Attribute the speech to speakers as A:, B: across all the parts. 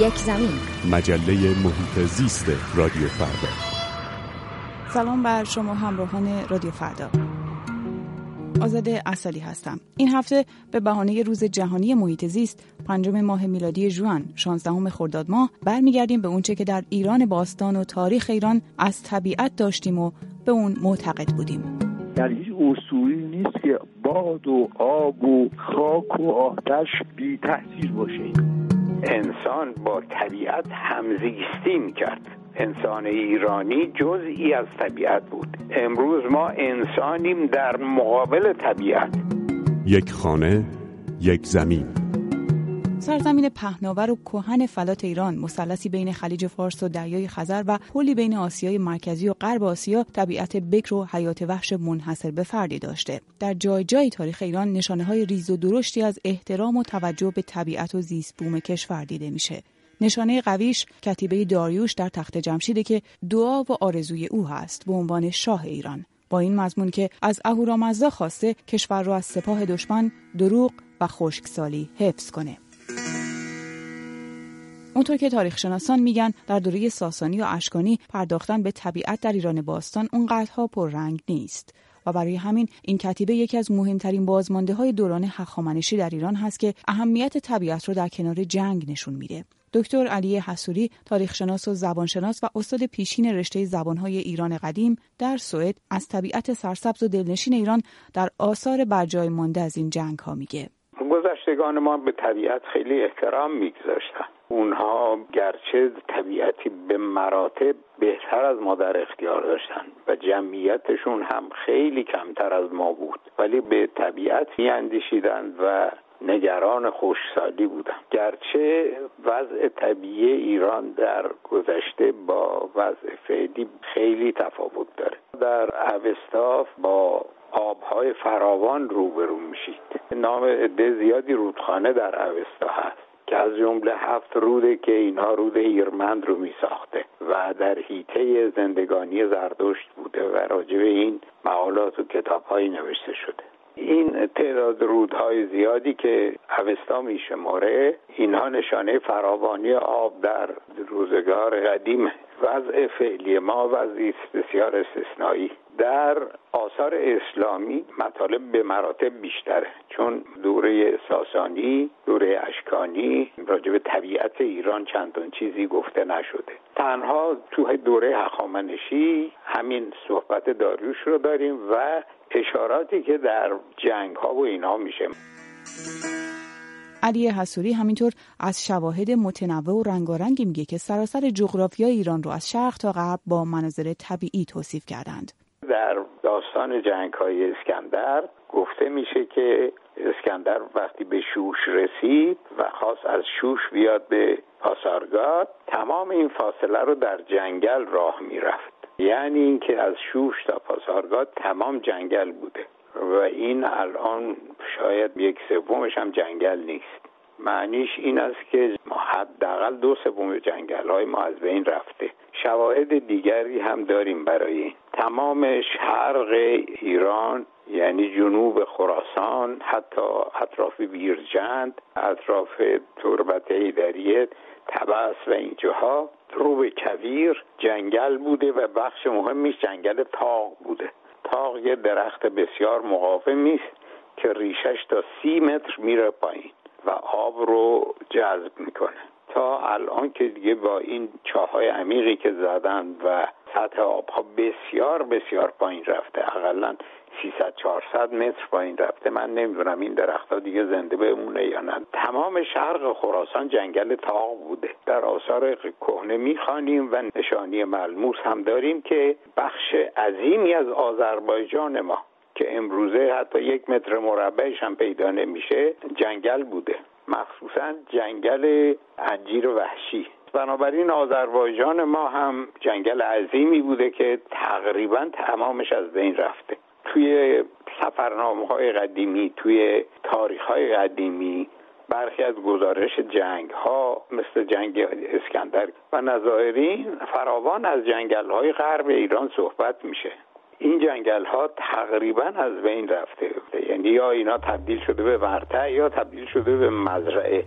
A: یک زمین.
B: مجله محیط زیست رادیو فردا.
C: سلام بر شما همراهان رادیو فردا. آزاده اصلی هستم. این هفته به بهانه روز جهانی محیط زیست پنجم ماه میلادی ژوئن 16 خرداد ماه برمیگردیم به اونچه که در ایران باستان و تاریخ ایران از طبیعت داشتیم و به اون معتقد بودیم.
D: در هیچ اصولی نیست که باد و آب و خاک و آتش بی تاثیر باشه.
E: انسان با طبیعت همزیستی می‌کرد انسان ایرانی جزئی از طبیعت بود. امروز ما انسانیم در مقابل طبیعت.
B: یک خانه یک زمین.
C: سرزمین پهناور و کهن فلات ایران مثلثی بین خلیج فارس و دریای خزر و پلی بین آسیای مرکزی و غرب آسیا طبیعت بکر و حیات وحش منحصر به فردی داشته. در جای جای تاریخ ایران نشانه های ریز و درشتی از احترام و توجه به طبیعت و زیست بوم کشور دیده میشه. نشانه قویش کتیبه داریوش در تخت جمشیده که دعا و آرزوی او هست به عنوان شاه ایران. با این مضمون که از اهورامزدا خواسته کشور را از سپاه دشمن دروغ و خشکسالی حفظ کنه. اونطور که تاریخ شناسان میگن در دوره ساسانی و اشکانی پرداختن به طبیعت در ایران باستان اونقدرها پررنگ نیست. و برای همین این کتیبه یکی از مهمترین بازمانده های دوران هخامنشی در ایران هست که اهمیت طبیعت رو در کنار جنگ نشون میده. دکتر علی حسوری تاریخشناس و زبانشناس و استاد پیشین رشته زبانهای ایران قدیم در سوئد از طبیعت سرسبز و دلنشین ایران در آثار برجای مانده از این جنگ ها میگه.
E: گذشتگان ما به طبیعت خیلی احترام میگذاشتن. اونها گرچه طبیعتی به مراتب بهتر از ما در اختیار داشتن و جمعیتشون هم خیلی کمتر از ما بود ولی به طبیعت میاندیشیدند و نگران خوشسالی بودن. گرچه وضع طبیعی ایران در گذشته با وضع فعلی خیلی تفاوت داره. در اوستاف با آبهای فراوان روبرو میشید. نام عده زیادی رودخانه در اوستا هست که از جمله هفت روده که اینها رود ایرمند رو می ساخته و در حیطه زندگانی زردشت بوده و راجع این مقالات و کتاب هایی نوشته شده. این تعداد رودهای زیادی که اوستا می شماره اینها نشانه فراوانی آب در روزگار قدیم وضع فعلی ما وضعی بسیار استثنایی. در آثار اسلامی مطالب به مراتب بیشتره چون دوره ساسانی دوره اشکانی راجع به طبیعت ایران چندان چیزی گفته نشده تنها تو دوره هخامنشی همین صحبت داریوش رو داریم و اشاراتی که در جنگ ها و اینها میشه
C: علی حسوری همینطور از شواهد متنوع و رنگارنگی میگه که سراسر جغرافیای ایران رو از شرق تا غرب با مناظر طبیعی توصیف کردند.
E: در داستان جنگ های اسکندر گفته میشه که اسکندر وقتی به شوش رسید و خواست از شوش بیاد به پاسارگاد تمام این فاصله رو در جنگل راه می‌رفت. یعنی اینکه از شوش تا پاسارگاد تمام جنگل بوده. و این الان شاید یک سومش هم جنگل نیست. معنیش این است که حداقل دو سوم جنگل های ما از بین رفته. شواهد دیگری هم داریم برای تمام شرق ایران یعنی جنوب خراسان حتی اطراف بیرجند اطراف تربت ایدریه تبس و اینجاها. رو به کویر جنگل بوده و بخش مهمیش جنگل تاق بوده. تاق یه درخت بسیار مقاومی است که ریشش تا سی متر میره پایین و آب رو جذب می‌کنه. تا الان که دیگه با این چاهای عمیقی که زدن و سطح آبها بسیار بسیار پایین رفته. اقلا 300 400 متر پایین رفته. من نمی‌دونم این درختها دیگه زنده بمونه یا نه. تمام شرق خراسان جنگل تاق بوده. در آثار کهنه می‌خوانیم و نشانی ملموس هم داریم که بخش عظیمی از آذربایجان ما که امروزه حتی یک متر مربعش هم پیدا نمیشه جنگل بوده. مخصوصا جنگل انجیر وحشی. بنابراین آذربایجان ما هم جنگل عظیمی بوده که تقریبا تمامش از بین رفته. توی سفرنامه های قدیمی توی تاریخ های قدیمی برخی از گزارش جنگ ها مثل جنگ اسکندر و نظایرین فراوان از جنگل های غرب ایران صحبت میشه. این جنگل ها تقریبا از بین رفته. یا اینا تبدیل شده به مرتع یا تبدیل شده به مزرعه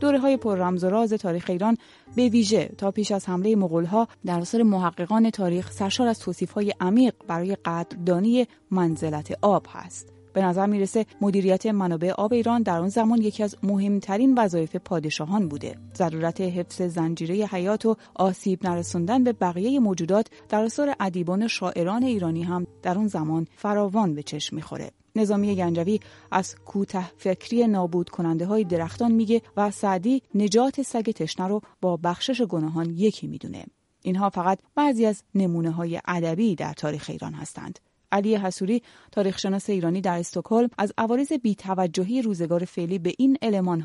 C: دوره های پر رمز و راز تاریخ ایران به ویژه تا پیش از حمله مغولها در اثر محققان تاریخ سرشار از توصیف های عمیق برای قدردانی منزلت آب هست. به نظر می‌رسه مدیریت منابع آب ایران در آن زمان یکی از مهمترین وظایف پادشاهان بوده. ضرورت حفظ زنجیره حیات و آسیب نرسوندن به بقیه موجودات در اثر ادیبان شاعران ایرانی هم در آن زمان فراوان به چشم می‌خوره. نظامی گنجوی از کوته فکری نابود کننده های درختان میگه و سعدی نجات سگ تشنه رو با بخشش گناهان یکی می‌دونه. اینها فقط بعضی از نمونه های ادبی در تاریخ ایران هستند. علی حسوری تاریخشناس ایرانی در استکهلم از عوارض بیتوجهی روزگار فعلی به این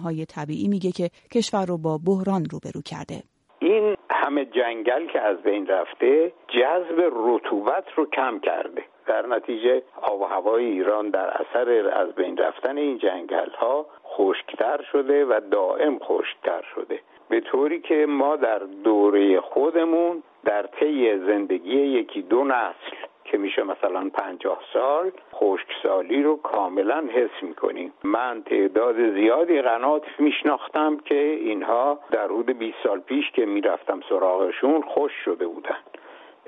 C: های طبیعی میگه که کشور رو با بحران روبرو کرده.
E: این همه جنگل که از بین رفته جذب رطوبت رو کم کرده در نتیجه آب و هوای ایران در اثر از بین رفتن این جنگل ها خشکتر شده و دائم خشکتر شده به طوری که ما در دوره خودمون در طی زندگی یکی دو نسل که میشه مثلا پنجاه سال خشکسالی رو کاملا حس می‌کنیم من تعداد زیادی قنات میشناختم که اینها در حدود 20 سال پیش که می‌رفتم سراغشون خوش شده بودن.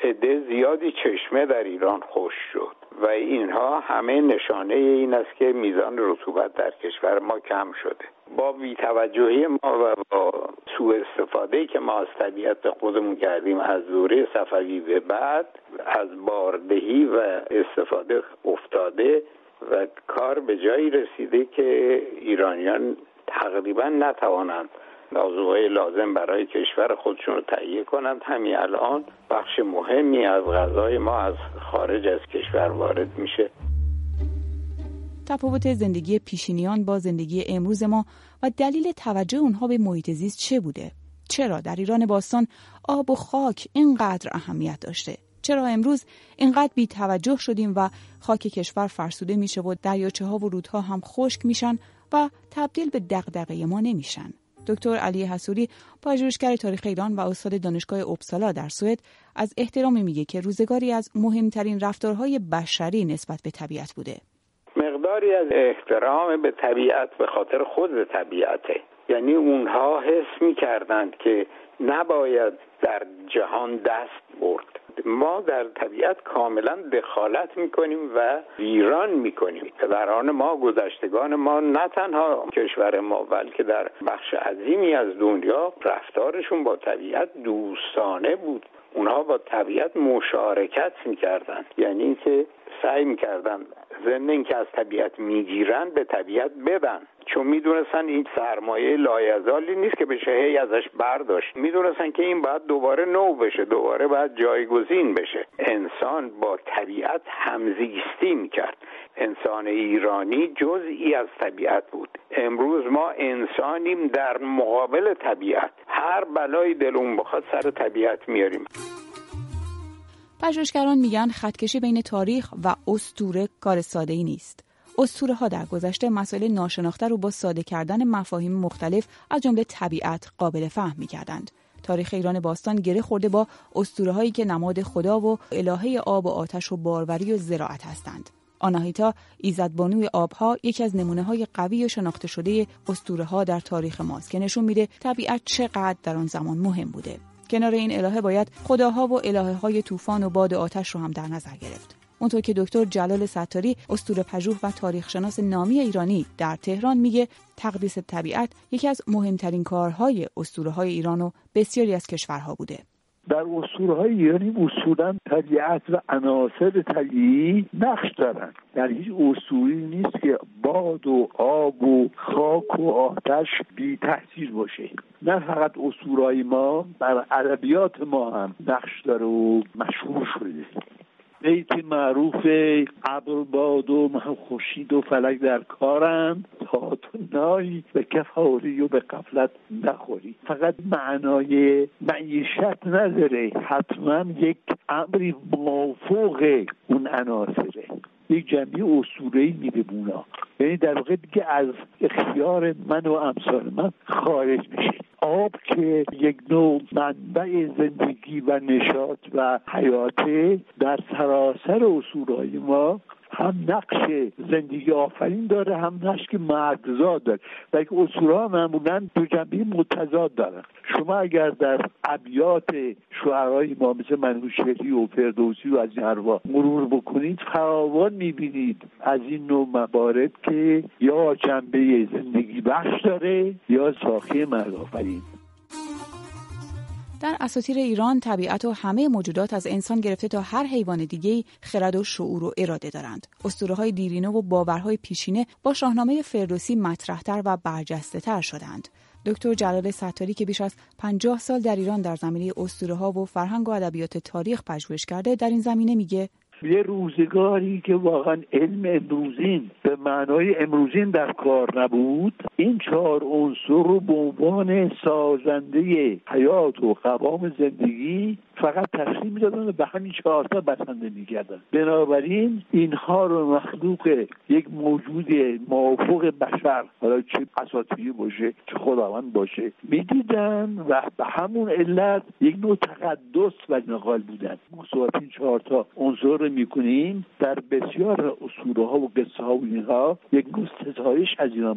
E: عده زیادی چشمه در ایران خوش شد و اینها همه نشانه این است که میزان رطوبت در کشور ما کم شده. با بیتوجهی ما و با سوء استفاده که ما از طبیعت خودمون کردیم از دوره صفوی به بعد از باردهی و استفاده افتاده و کار به جایی رسیده که ایرانیان تقریبا نتوانند موضوعهای لازم برای کشور خودشون رو تهیه کنند همین الان بخش مهمی از غذای ما از خارج از کشور وارد میشه
C: تفاوت زندگی پیشینیان با زندگی امروز ما و دلیل توجه اونها به محیط زیست چه بوده؟ چرا در ایران باستان آب و خاک اینقدر اهمیت داشته؟ چرا امروز اینقدر بی توجه شدیم و خاک کشور فرسوده میشه و دریاچه ها و رودها هم خشک میشن و تبدیل به دغدغه ما نمیشن؟ دکتر علی حسوری پژوهشگر تاریخ ایران و استاد دانشگاه اپسالا در سوئد از احترام میگه که روزگاری از مهمترین رفتارهای بشری نسبت به طبیعت بوده.
E: مقداری از احترام به طبیعت به خاطر خود طبیعته. یعنی اونها حس می‌کردند که نباید در جهان دست برد. ما در طبیعت کاملا دخالت می‌کنیم و ویران می‌کنیم. پدران ما گذشتگان ما نه تنها کشور ما بلکه در بخش عظیمی از دنیا رفتارشون با طبیعت دوستانه بود. اونها با طبیعت مشارکت می‌کردن. یعنی اینکه سعی می‌کردن ضمن اینکه از طبیعت می‌گیرن به طبیعت بدن. چون می‌دونستن این سرمایه لایزالی نیست که بشه هی ازش برداشت. می‌دونستن که این باید دوباره نو بشه دوباره باید جایگزین بشه. انسان با طبیعت همزیستی می‌کرد. انسان ایرانی جزئی از طبیعت بود. امروز ما انسانیم در مقابل طبیعت. هر بلایی دلون بخواد سر طبیعت میاریم.
C: پژوهشگران میگن خطکشی بین تاریخ و استوره کار ساده ای نیست. استوره ها در گذشته مسائل ناشناخته رو با ساده کردن مفاهیم مختلف از جمله طبیعت قابل فهم می کردند. تاریخ ایران باستان گره خورده با استوره هایی که نماد خدا و الهه آب و آتش و باروری و زراعت هستند. آناهیتا ایزدبانوی آبها یکی از نمونه های قوی و شناخته شده استوره ها در تاریخ ماست که نشون میده طبیعت چقدر در آن زمان مهم بوده. کنار این الهه باید خداها و الهه های طوفان و باد آتش رو هم در نظر گرفت. اونطور که دکتر جلال ستاری استور پژوه و تاریخشناس نامی ایرانی در تهران میگه تقدیس طبیعت یکی از مهمترین کارهای اسطوره های ایران و بسیاری از کشورها بوده.
D: در اسطوره های ایرانی اصولا طبیعت و عناصر طبیعی نقش دارند در هیچ اصولی نیست که باد و آب و خاک و آتش بی تاثیر باشه. نه فقط اسطورهای ما بر ادبیات ما هم نقش داره و مشهور شده. بیت معروف ابر باد و خورشید و فلک در کارند تا تو نایی به کفاری و به قفلت نخوری. فقط معنای معیشت نداره. حتما یک امری مافوق اون عناصره. یک جمعی اصولی میده بونا. یعنی در واقع دیگه از اختیار من و امثال من خارج میشه. آب که یک نوع منبع زندگی و نشاط و حیاته در سراسر اصولهای ما هم نقش زندگی آفرین داره هم نقش که مرگزاد داره. و که اصولها معمولا دو جنبه متضاد دارن. شما اگر در ابیات شعرهای ما مثل منوشهری و فردوسی و از این مرور بکنید فراوان می‌بینید از این نوع موارد که یا جنبه زندگی بخش داره یا ساخی مرگ آفرین.
C: در اساطیر ایران طبیعت و همه موجودات از انسان گرفته تا هر حیوان دیگه خرد و شعور و اراده دارند. اسطوره های دیرینه و باورهای پیشینه با شاهنامه فردوسی مطرحتر و برجسته تر شدند. دکتر جلال ستاری که بیش از 50 سال در ایران در زمینه اسطوره ها و فرهنگ و ادبیات تاریخ پژوهش کرده در این زمینه میگه
D: یه روزگاری که واقعا علم امروزین به معنای امروزین در کار نبود این چهار عنصر رو به عنوان سازنده حیات و قوام زندگی فقط تقسیم می‌دادن و به همین چهارتا بسنده می‌کردن. بنابراین اینها رو مخلوق یک موجود موافق بشر حالا چه اساطیری باشه چه خداوند باشه می‌دیدن و به همون علت یک نوع تقدس و نقال بودن. مساوات این چهارتا عنصر رو می‌کنیم در بسیار اصوله ها و قصه ها و اینها یک ستایش از اینا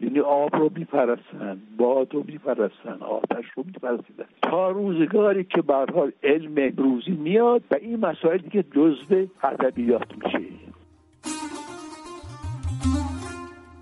D: یعنی آب رو میپرستن باد رو میپرستن آتش رو میپرستن. تا روزگاری که برحال علم روزی میاد و این مسائل دیگه جزء ادبیات میشه.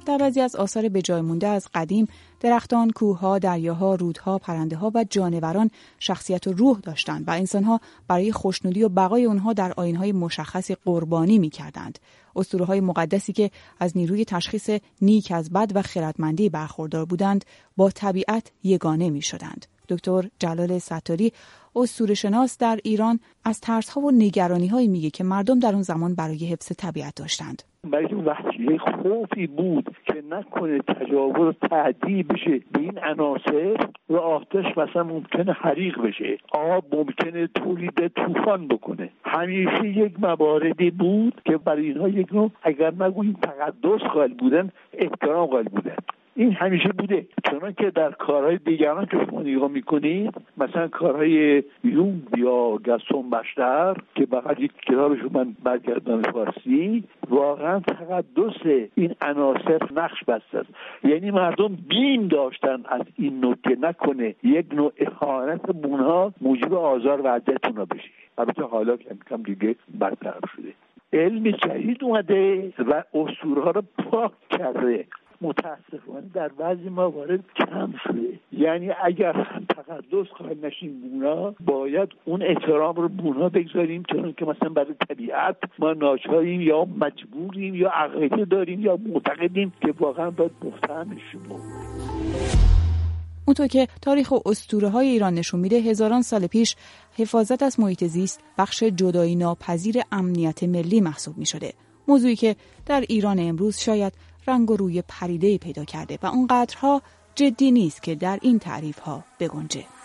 C: در بعضی از آثار به جای مونده از قدیم درختان، کوهها، دریاها، رودها، پرنده ها و جانوران شخصیت و روح داشتند و انسانها برای خوشنودی و بقای آنها در آینهای مشخصی قربانی می کردند. اسطوره های مقدسی که از نیروی تشخیص نیک از بد و خردمندی برخوردار بودند با طبیعت یگانه می شدند. دکتر جلال ستاری اسطوره شناس در ایران از ترس ها و نگرانی هایی میگه که مردم در اون زمان برای حفظ طبیعت داشتند
D: برای وحشیه خوفی بود که نکنه تجاوز تعدی بشه به این عناصر و آتش مثلا ممکنه حریق بشه. آب ممکنه تولید طوفان بکنه. همیشه یک مواردی بود که برای اینها یک نوع اگر نگوییم تقدس قائل بودن احترام قائل بودن. این همیشه بوده. چون که در کارهای دیگران که شما نگاه می‌کنید مثلا کارهای یونگ یا گستون بشتر که فقط یک کتابش من برگردان فارسی واقعا تقدس این عناصر نقش بسته است. یعنی مردم بیم داشتن از این نوع که نکنه یک نوع اهانت بونها موجب آزار و عدت اونا بشه. البته حالا کم دیگه برطرف شده. علم جدید اومده و اصولها رو پاک کرده. متاسفانه در بعضی موارد کم شده یعنی اگر تقدس خواهد نشیم بونا باید اون احترام رو بونا بگذاریم چون که مثلا برای طبیعت ما ناچاریم یا مجبوریم یا عقیده داریم یا معتقدیم که واقعا باید بود
C: اونطور که تاریخ و اسطوره های ایران نشون میده هزاران سال پیش حفاظت از محیط زیست بخش جدایی ناپذیر امنیت ملی محسوب می شده. موضوعی که در ایران امروز شاید رنگ و روی پریده پیدا کرده و اونقدرها جدی نیست که در این تعریف ها بگنجه.